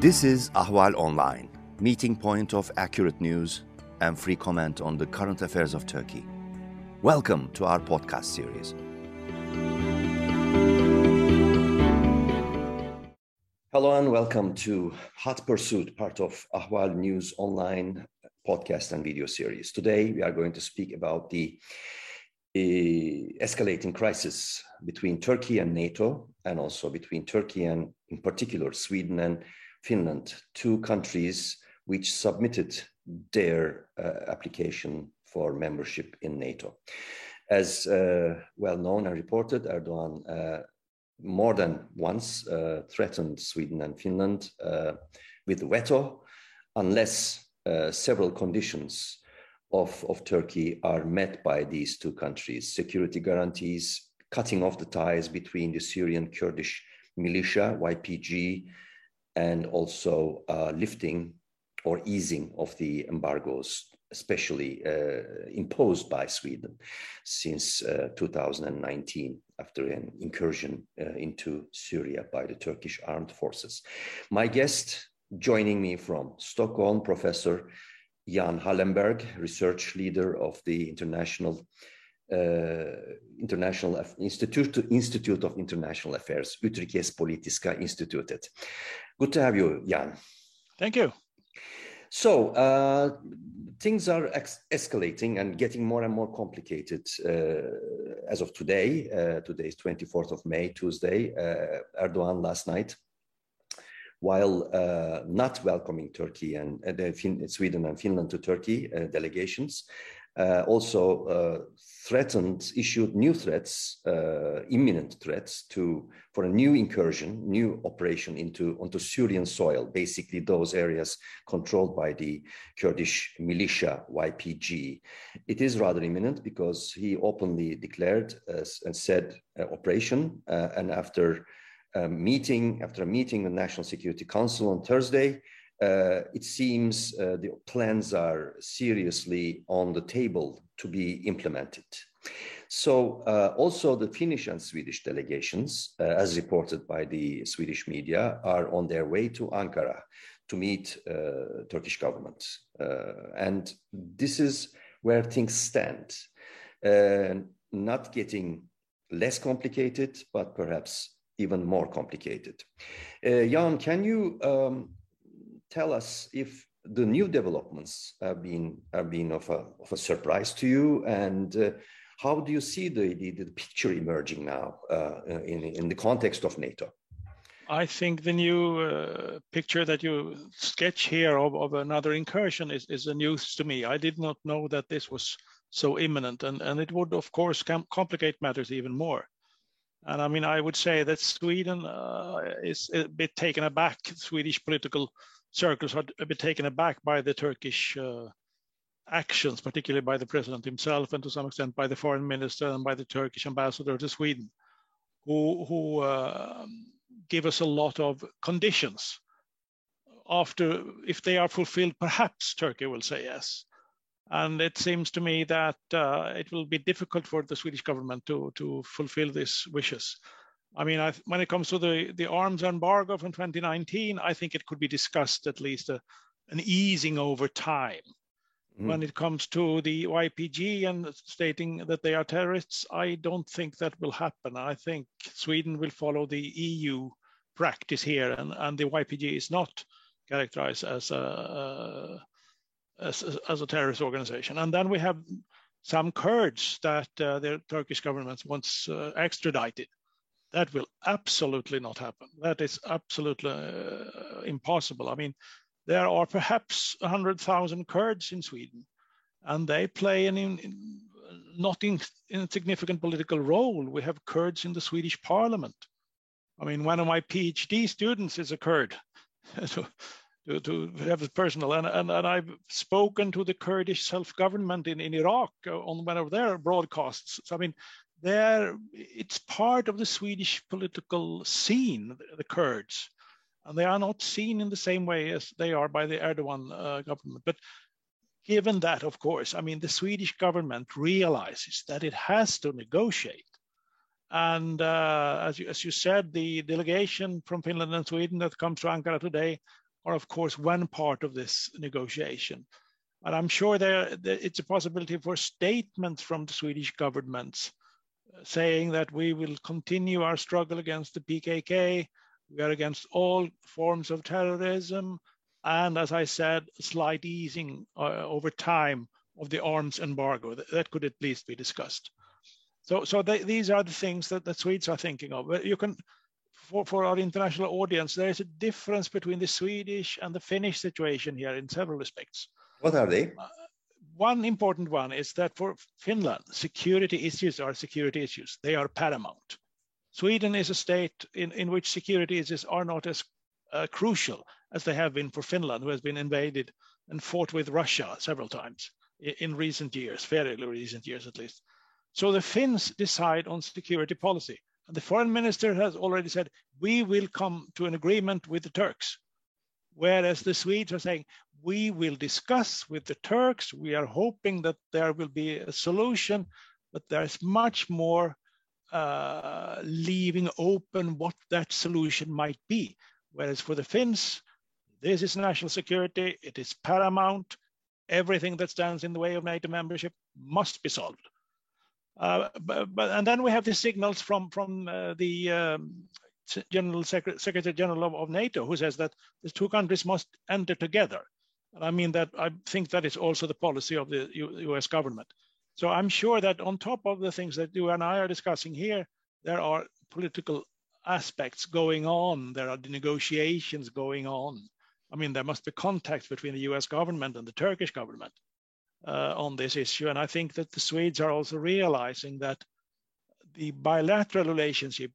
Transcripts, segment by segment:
This is Ahval Online, meeting point of accurate news and free comment on the current affairs of Turkey. Welcome to our podcast series. Hello and welcome to Hot Pursuit, part of Ahval News Online podcast and video series. Today we are going to speak about the eh, escalating crisis between Turkey and NATO, and also between Turkey and, in particular, Sweden and Finland, two countries which submitted their uh, application for membership in NATO. As uh, well known and reported, Erdogan uh, more than once uh, threatened Sweden and Finland uh, with veto unless uh, several conditions of, of Turkey are met by these two countries security guarantees, cutting off the ties between the Syrian Kurdish militia, YPG, and also uh, lifting or easing of the embargoes, especially uh, imposed by Sweden since uh, 2019 after an incursion into Syria by the Turkish armed forces. My guest joining me from Stockholm, Professor Jan Hallenberg, research leader of the International International Institute, Institute of International Affairs, Utrikes Politiska Institutet. Good to have you, Jan. Thank you. So uh, things are escalating and getting more and more complicated uh, as of today. Uh, today is 24th of May, Tuesday. Uh, Erdogan last night while uh, not welcoming Turkey and uh, Sweden and Finland to Turkey uh, delegations, uh, also uh, threatened, issued new threats, uh, imminent threats to for a new incursion, new operation into onto Syrian soil, basically those areas controlled by the Kurdish militia YPG. It is rather imminent because he openly declared and said operation, and after a meeting, after a meeting the National Security Council on Thursday, uh, it seems uh, the plans are seriously on the table to be implemented. So, uh, also the Finnish and Swedish delegations, uh, as reported by the Swedish media, are on their way to Ankara to meet uh, Turkish government, uh, and this is where things stand. not getting less complicated, but perhaps even more complicated. Jan, can you um, tell us if the new developments have been have been of a, of a surprise to you, and uh, how do you see the, the, the picture emerging now uh, in, in the context of NATO? I think the new uh, picture that you sketch here of, of another incursion is, is a news to me. I did not know that this was so imminent, and, and it would, of course, com complicate matters even more. And I mean, I would say that Sweden uh, is a bit taken aback. Swedish political circles are a bit taken aback by the Turkish uh, actions, particularly by the president himself, and to some extent by the foreign minister and by the Turkish ambassador to Sweden, who who uh, give us a lot of conditions. After, if they are fulfilled, perhaps Turkey will say yes. And it seems to me that uh, it will be difficult for the Swedish government to, to fulfill these wishes. I mean, I, when it comes to the, the arms embargo from 2019, I think it could be discussed at least a, uh, an easing over time. Mm. When it comes to the YPG and stating that they are terrorists, I don't think that will happen. I think Sweden will follow the EU practice here, and, and the YPG is not characterized as a, as, as a terrorist organization. And then we have some Kurds that uh, the Turkish government wants uh, extradited. That will absolutely not happen. That is absolutely uh, impossible. I mean, there are perhaps 100,000 Kurds in Sweden, and they play an in, not in, insignificant political role. We have Kurds in the Swedish parliament. I mean, one of my PhD students is a Kurd. so to, to have it personal. And, and, and I've spoken to the Kurdish self-government in, in Iraq on one of their broadcasts. So, I mean, there it's part of the Swedish political scene, the Kurds. And they are not seen in the same way as they are by the Erdogan uh, government. But given that, of course, I mean, the Swedish government realizes that it has to negotiate. And uh, as, you, as you said, the delegation from Finland and Sweden that comes to Ankara today are, of course, one part of this negotiation. And I'm sure there, there it's a possibility for statements from the Swedish governments saying that we will continue our struggle against the PKK, we are against all forms of terrorism, and as I said, slight easing uh, over time of the arms embargo. That, that, could at least be discussed. So, so they, these are the things that the Swedes are thinking of. You can, for, for our international audience, there is a difference between the Swedish and the Finnish situation here in several respects. What are they? Uh, one important one is that for Finland, security issues are security issues. They are paramount. Sweden is a state in, in which security issues are not as uh, crucial as they have been for Finland, who has been invaded and fought with Russia several times in, in recent years, fairly recent years at least. So the Finns decide on security policy. And the foreign minister has already said, we will come to an agreement with the Turks. Whereas the Swedes are saying, we will discuss with the Turks. We are hoping that there will be a solution, but there's much more uh, leaving open what that solution might be. Whereas for the Finns, this is national security, it is paramount. Everything that stands in the way of NATO membership must be solved. Uh, but, but, and then we have the signals from from uh, the um, General Secret Secretary General of, of, NATO, who says that the two countries must enter together. And I mean that I think that is also the policy of the U US government. So I'm sure that on top of the things that you and I are discussing here, there are political aspects going on. There are negotiations going on. I mean, there must be contacts between the US government and the Turkish government uh, on this issue. And I think that the Swedes are also realizing that the bilateral relationship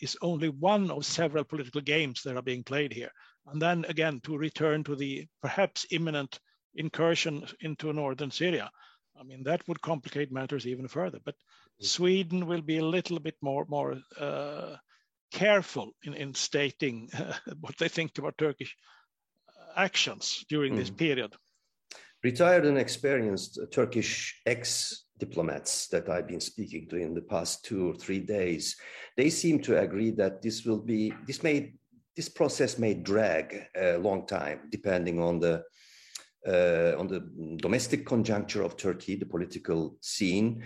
is only one of several political games that are being played here. And then again, to return to the perhaps imminent incursion into northern Syria, I mean, that would complicate matters even further. But mm. Sweden will be a little bit more, more uh, careful in, in stating uh, what they think about Turkish actions during mm. this period. Retired and experienced Turkish ex diplomats that I've been speaking to in the past two or three days, they seem to agree that this will be, this may this process may drag a long time, depending on the uh, on the domestic conjuncture of Turkey, the political scene,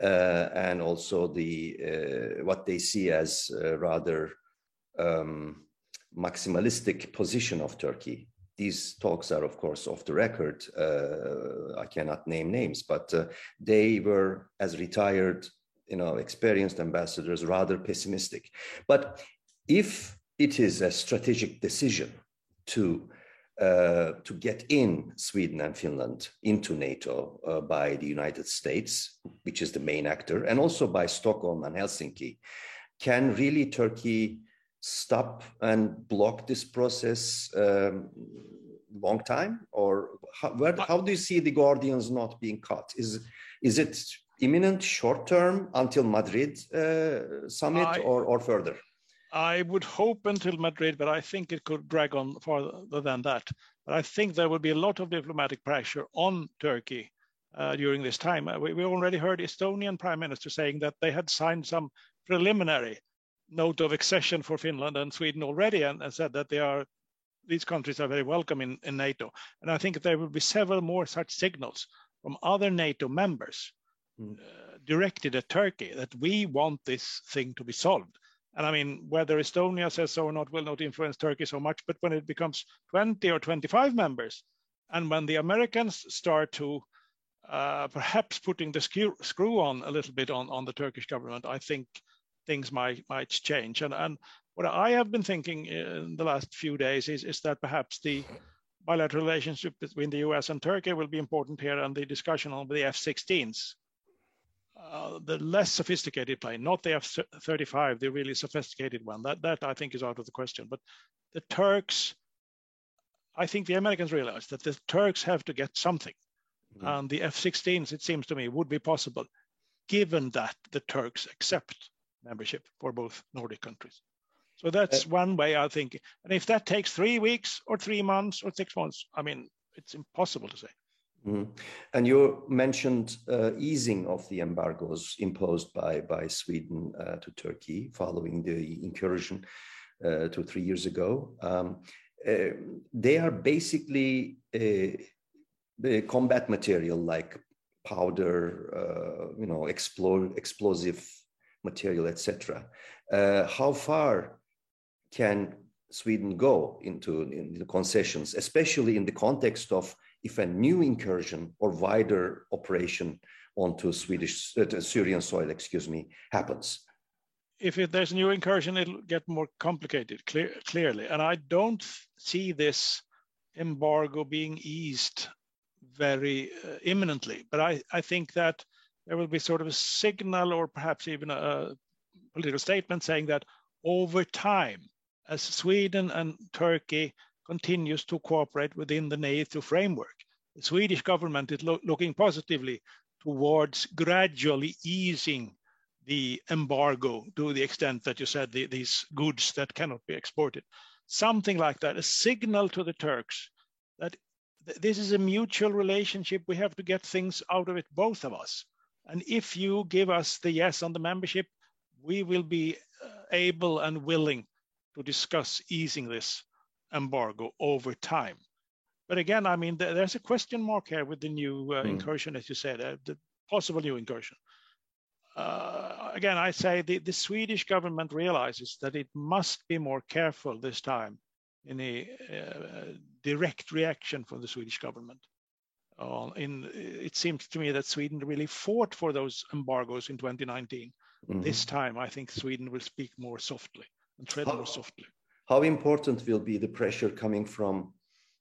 uh, and also the uh, what they see as rather um, maximalistic position of Turkey. These talks are, of course, off the record. Uh, I cannot name names, but uh, they were, as retired, you know, experienced ambassadors, rather pessimistic. But if it is a strategic decision to uh, to get in Sweden and Finland into NATO uh, by the United States, which is the main actor, and also by Stockholm and Helsinki. Can really Turkey stop and block this process um, long time, or how, where, how do you see the Gordian knot being cut? Is is it imminent, short term, until Madrid uh, summit, I, or or further? I would hope until Madrid, but I think it could drag on further than that. But I think there will be a lot of diplomatic pressure on Turkey uh, during this time. Uh, we, we, already heard Estonian Prime Minister saying that they had signed some preliminary note of accession for Finland and Sweden already, and, and said that they are these countries are very welcome in, in NATO. And I think there will be several more such signals from other NATO members mm. uh, directed at Turkey that we want this thing to be solved. And I mean, whether Estonia says so or not will not influence Turkey so much, but when it becomes 20 or 25 members, and when the Americans start to uh, perhaps putting the screw, screw on a little bit on, on the Turkish government, I think things might might change. And, and what I have been thinking in the last few days is, is that perhaps the bilateral relationship between the US and Turkey will be important here, and the discussion on the F 16s uh, the less sophisticated plane, not the F-35, the really sophisticated one. That that I think is out of the question. But the Turks, I think the Americans realize that the Turks have to get something, mm-hmm. and the F-16s, it seems to me, would be possible, given that the Turks accept membership for both Nordic countries. So that's uh, one way I think. And if that takes three weeks or three months or six months, I mean, it's impossible to say. Mm. And you mentioned uh, easing of the embargoes imposed by, by Sweden uh, to Turkey following the incursion uh, two, three years ago. Um, uh, they are basically uh, combat material like powder, uh, you know, explode, explosive material, etc. Uh, how far can Sweden go into, into concessions, especially in the context of if a new incursion or wider operation onto Swedish uh, Syrian soil, excuse me, happens? If it, there's a new incursion, it'll get more complicated, clear, clearly. And I don't see this embargo being eased very uh, imminently. But I, I think that there will be sort of a signal or perhaps even a political statement saying that over time, as Sweden and Turkey continues to cooperate within the NATO framework, the Swedish government is lo looking positively towards gradually easing the embargo to the extent that you said the, these goods that cannot be exported. Something like that, a signal to the Turks that this is a mutual relationship. We have to get things out of it, both of us. And if you give us the yes on the membership, we will be uh, able and willing to discuss easing this embargo over time. But again, I mean, there's a question mark here with the new uh, mm. incursion, as you said, uh, the possible new incursion. Uh, again, I say the, the Swedish government realizes that it must be more careful this time in a uh, direct reaction from the Swedish government. Uh, in, it seems to me that Sweden really fought for those embargoes in 2019. Mm-hmm. This time, I think Sweden will speak more softly and tread how, more softly. How important will be the pressure coming from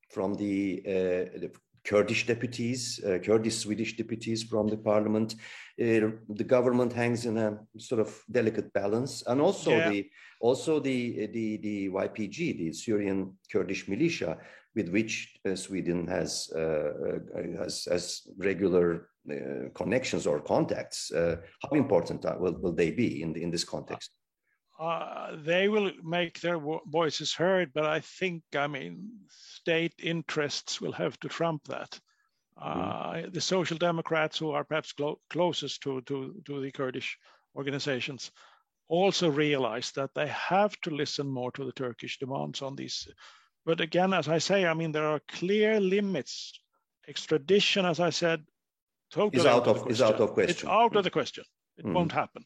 from the, uh, the Kurdish deputies, uh, Kurdish Swedish deputies from the parliament. Uh, the government hangs in a sort of delicate balance, and also yeah. the also the the the YPG, the Syrian Kurdish militia, with which uh, Sweden has, uh, uh, has has regular uh, connections or contacts. how important will, will they be in the, in this context? Uh, they will make their voices heard, but I think, I mean, state interests will have to trump that. Uh, mm. The Social Democrats, who are perhaps clo closest to, to, to the Kurdish organizations, also realize that they have to listen more to the Turkish demands on these. But again, as I say, I mean, there are clear limits. Extradition, as I said, totally is out, out of, is out of question. It's out of the question. It mm. won't happen.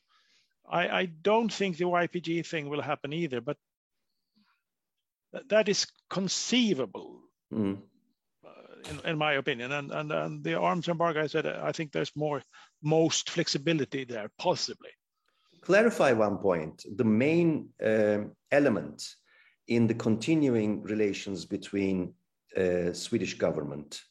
I, I don't think the YPG thing will happen either, but that is conceivable, mm. in, in, my opinion. And, and, and the arms embargo, I said, I think there's more, most flexibility there, possibly. Clarify one point. The main uh, element in the continuing relations between uh, Swedish government,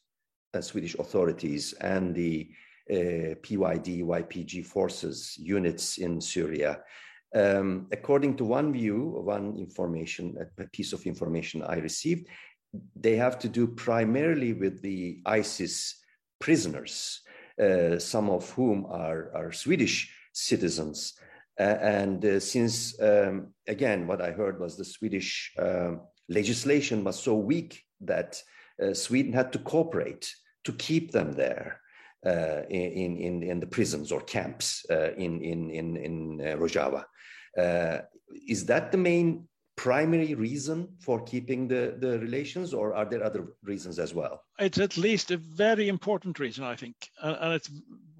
uh, Swedish authorities, and the uh, PYD, YPG forces units in Syria. Um, according to one view, one information, a piece of information I received, they have to do primarily with the ISIS prisoners, uh, some of whom are, are Swedish citizens. Uh, and uh, since, um, again, what I heard was the Swedish um, legislation was so weak that uh, Sweden had to cooperate to keep them there uh, in, in, in the prisons or camps uh, in, in, in, in uh, Rojava. Is that the main primary reason for keeping the, the relations, or are there other reasons as well? It's at least a very important reason, I think. And it's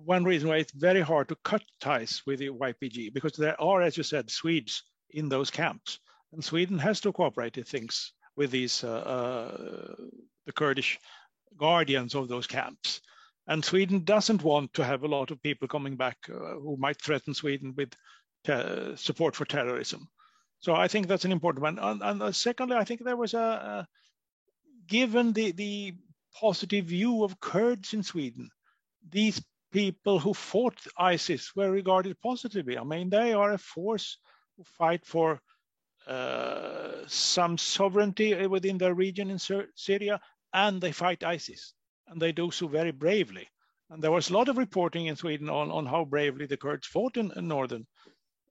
one reason why it's very hard to cut ties with the YPG, because there are, as you said, Swedes in those camps. And Sweden has to cooperate, it thinks, with these, uh, uh, the Kurdish guardians of those camps. And Sweden doesn't want to have a lot of people coming back uh, who might threaten Sweden with support for terrorism. So I think that's an important one. And, and uh, secondly, I think there was a, a given the, the positive view of Kurds in Sweden, these people who fought ISIS were regarded positively. I mean, they are a force who fight for uh, some sovereignty within their region in Syria, and they fight ISIS and they do so very bravely. And there was a lot of reporting in Sweden on, on how bravely the Kurds fought in, in northern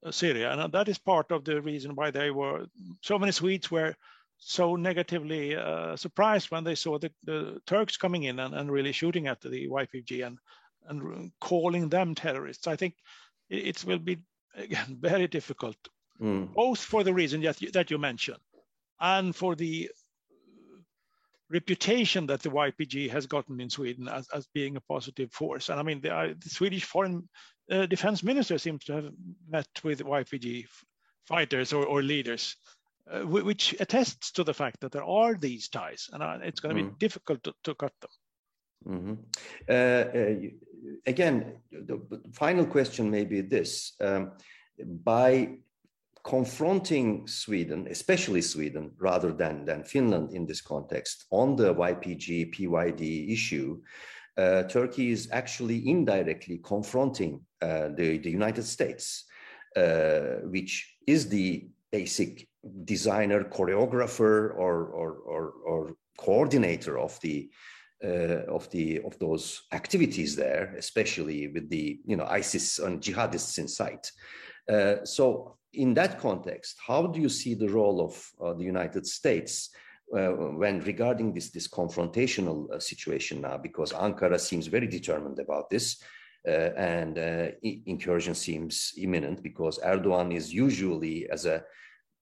uh, Syria. And that is part of the reason why they were, so many Swedes were so negatively uh, surprised when they saw the, the Turks coming in and, and, really shooting at the YPG and, and calling them terrorists. I think it, will be, again, very difficult, mm. both for the reason that you, that you mentioned and for the reputation that the YPG has gotten in Sweden as, as being a positive force. And I mean, the, uh, the Swedish foreign uh, defense minister seems to have met with YPG fighters or, or leaders, uh, which attests to the fact that there are these ties, and uh, it's going to mm. be difficult to, to cut them. Mm-hmm. Uh, again, the, the, final question may be this: um, by confronting Sweden, especially Sweden, rather than, than Finland in this context, on the YPG PYD issue, uh, Turkey is actually indirectly confronting uh, the, the United States, uh, which is the basic designer, choreographer, or, or, or, or coordinator of the uh, of the of those activities there, especially with the you know ISIS and jihadists in sight. Uh, so in that context, how do you see the role of uh, the United States uh, when regarding this, this confrontational uh, situation now? Because Ankara seems very determined about this. Uh, and incursion seems imminent because Erdogan is usually, as a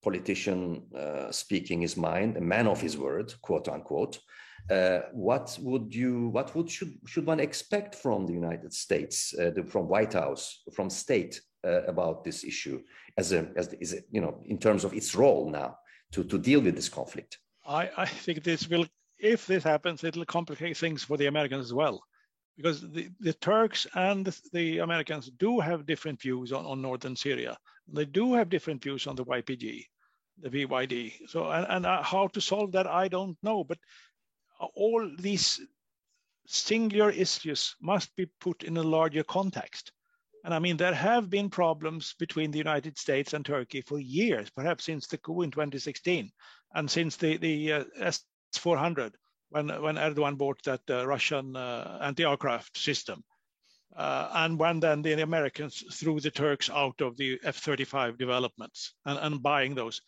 politician speaking his mind, a man of his word, quote unquote. What would you, what would should should one expect from the United States, the, from White House, from state uh, about this issue as a as is it, you know in terms of its role now to to deal with this conflict? I i think this will if this happens it'll complicate things for the americans as well. Because the, the turks and the, the americans do have different views on, on northern syria. They do have different views on the ypg the pyd so and, and uh, how to solve that i don't know. But all these singular issues must be put in a larger context and I mean, there have been problems between the United States and Turkey for years, perhaps since the coup in 2016 and since the, the uh, S-400, when, when Erdogan bought that uh, Russian uh, anti-aircraft system. Uh, and when then the Americans threw the Turks out of the F-35 developments and, and buying those.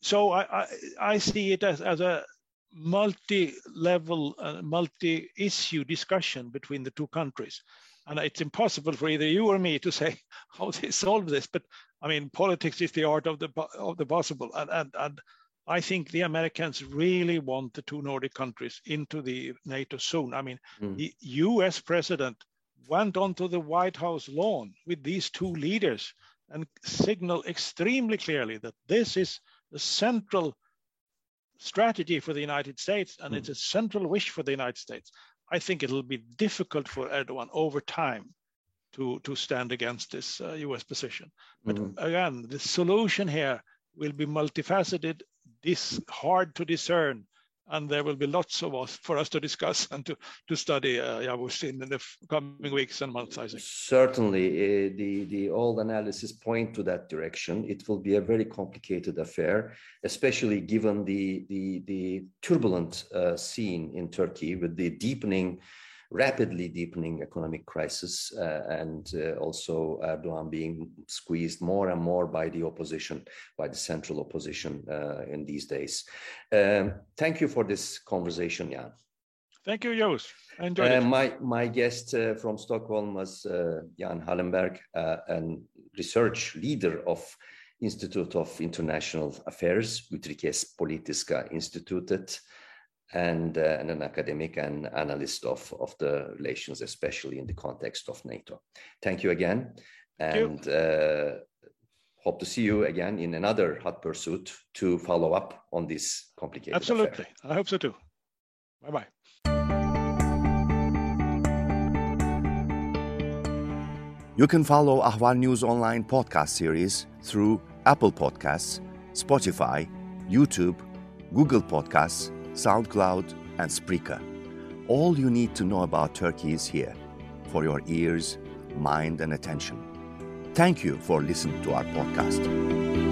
So I, I, I see it as, as a multi-level, uh, multi-issue discussion between the two countries and it's impossible for either you or me to say how they solve this. But I mean, politics is the art of the of the possible, and and, and I think the Americans really want the two Nordic countries into the NATO soon. I mean, mm. the U.S. president went onto the White House lawn with these two leaders and signaled extremely clearly that this is the central strategy for the United States and mm. it's a central wish for the United States. I think it'll be difficult for Erdogan over time to, to stand against this uh, US position. But mm-hmm. again, the solution here will be multifaceted, this hard to discern, and there will be lots of us for us to discuss and to, to study uh, in the coming weeks and months, I think. Certainly, uh, the, the old analysis point to that direction. It will be a very complicated affair, especially given the, the, the turbulent uh, scene in Turkey with the deepening rapidly deepening economic crisis uh, and uh, also Erdogan being squeezed more and more by the opposition, by the central opposition uh, in these days. Um, thank you for this conversation, Jan. Thank you, Jos. I enjoyed it. My, my guest uh, from Stockholm was uh, Jan Hallenberg, uh, a research leader of Institute of International Affairs, Utrikes Politiska Institutet and, uh, and an academic and analyst of, of the relations, especially in the context of NATO. Thank you again. and you. Uh, hope to see you again in another hot pursuit to follow up on this complicated Absolutely. Affair. I hope so too. Bye bye. You can follow Ahval News Online podcast series through Apple Podcasts, Spotify, YouTube, Google Podcasts, SoundCloud, and Spreaker. All you need to know about Turkey is here for your ears, mind, and attention. Thank you for listening to our podcast.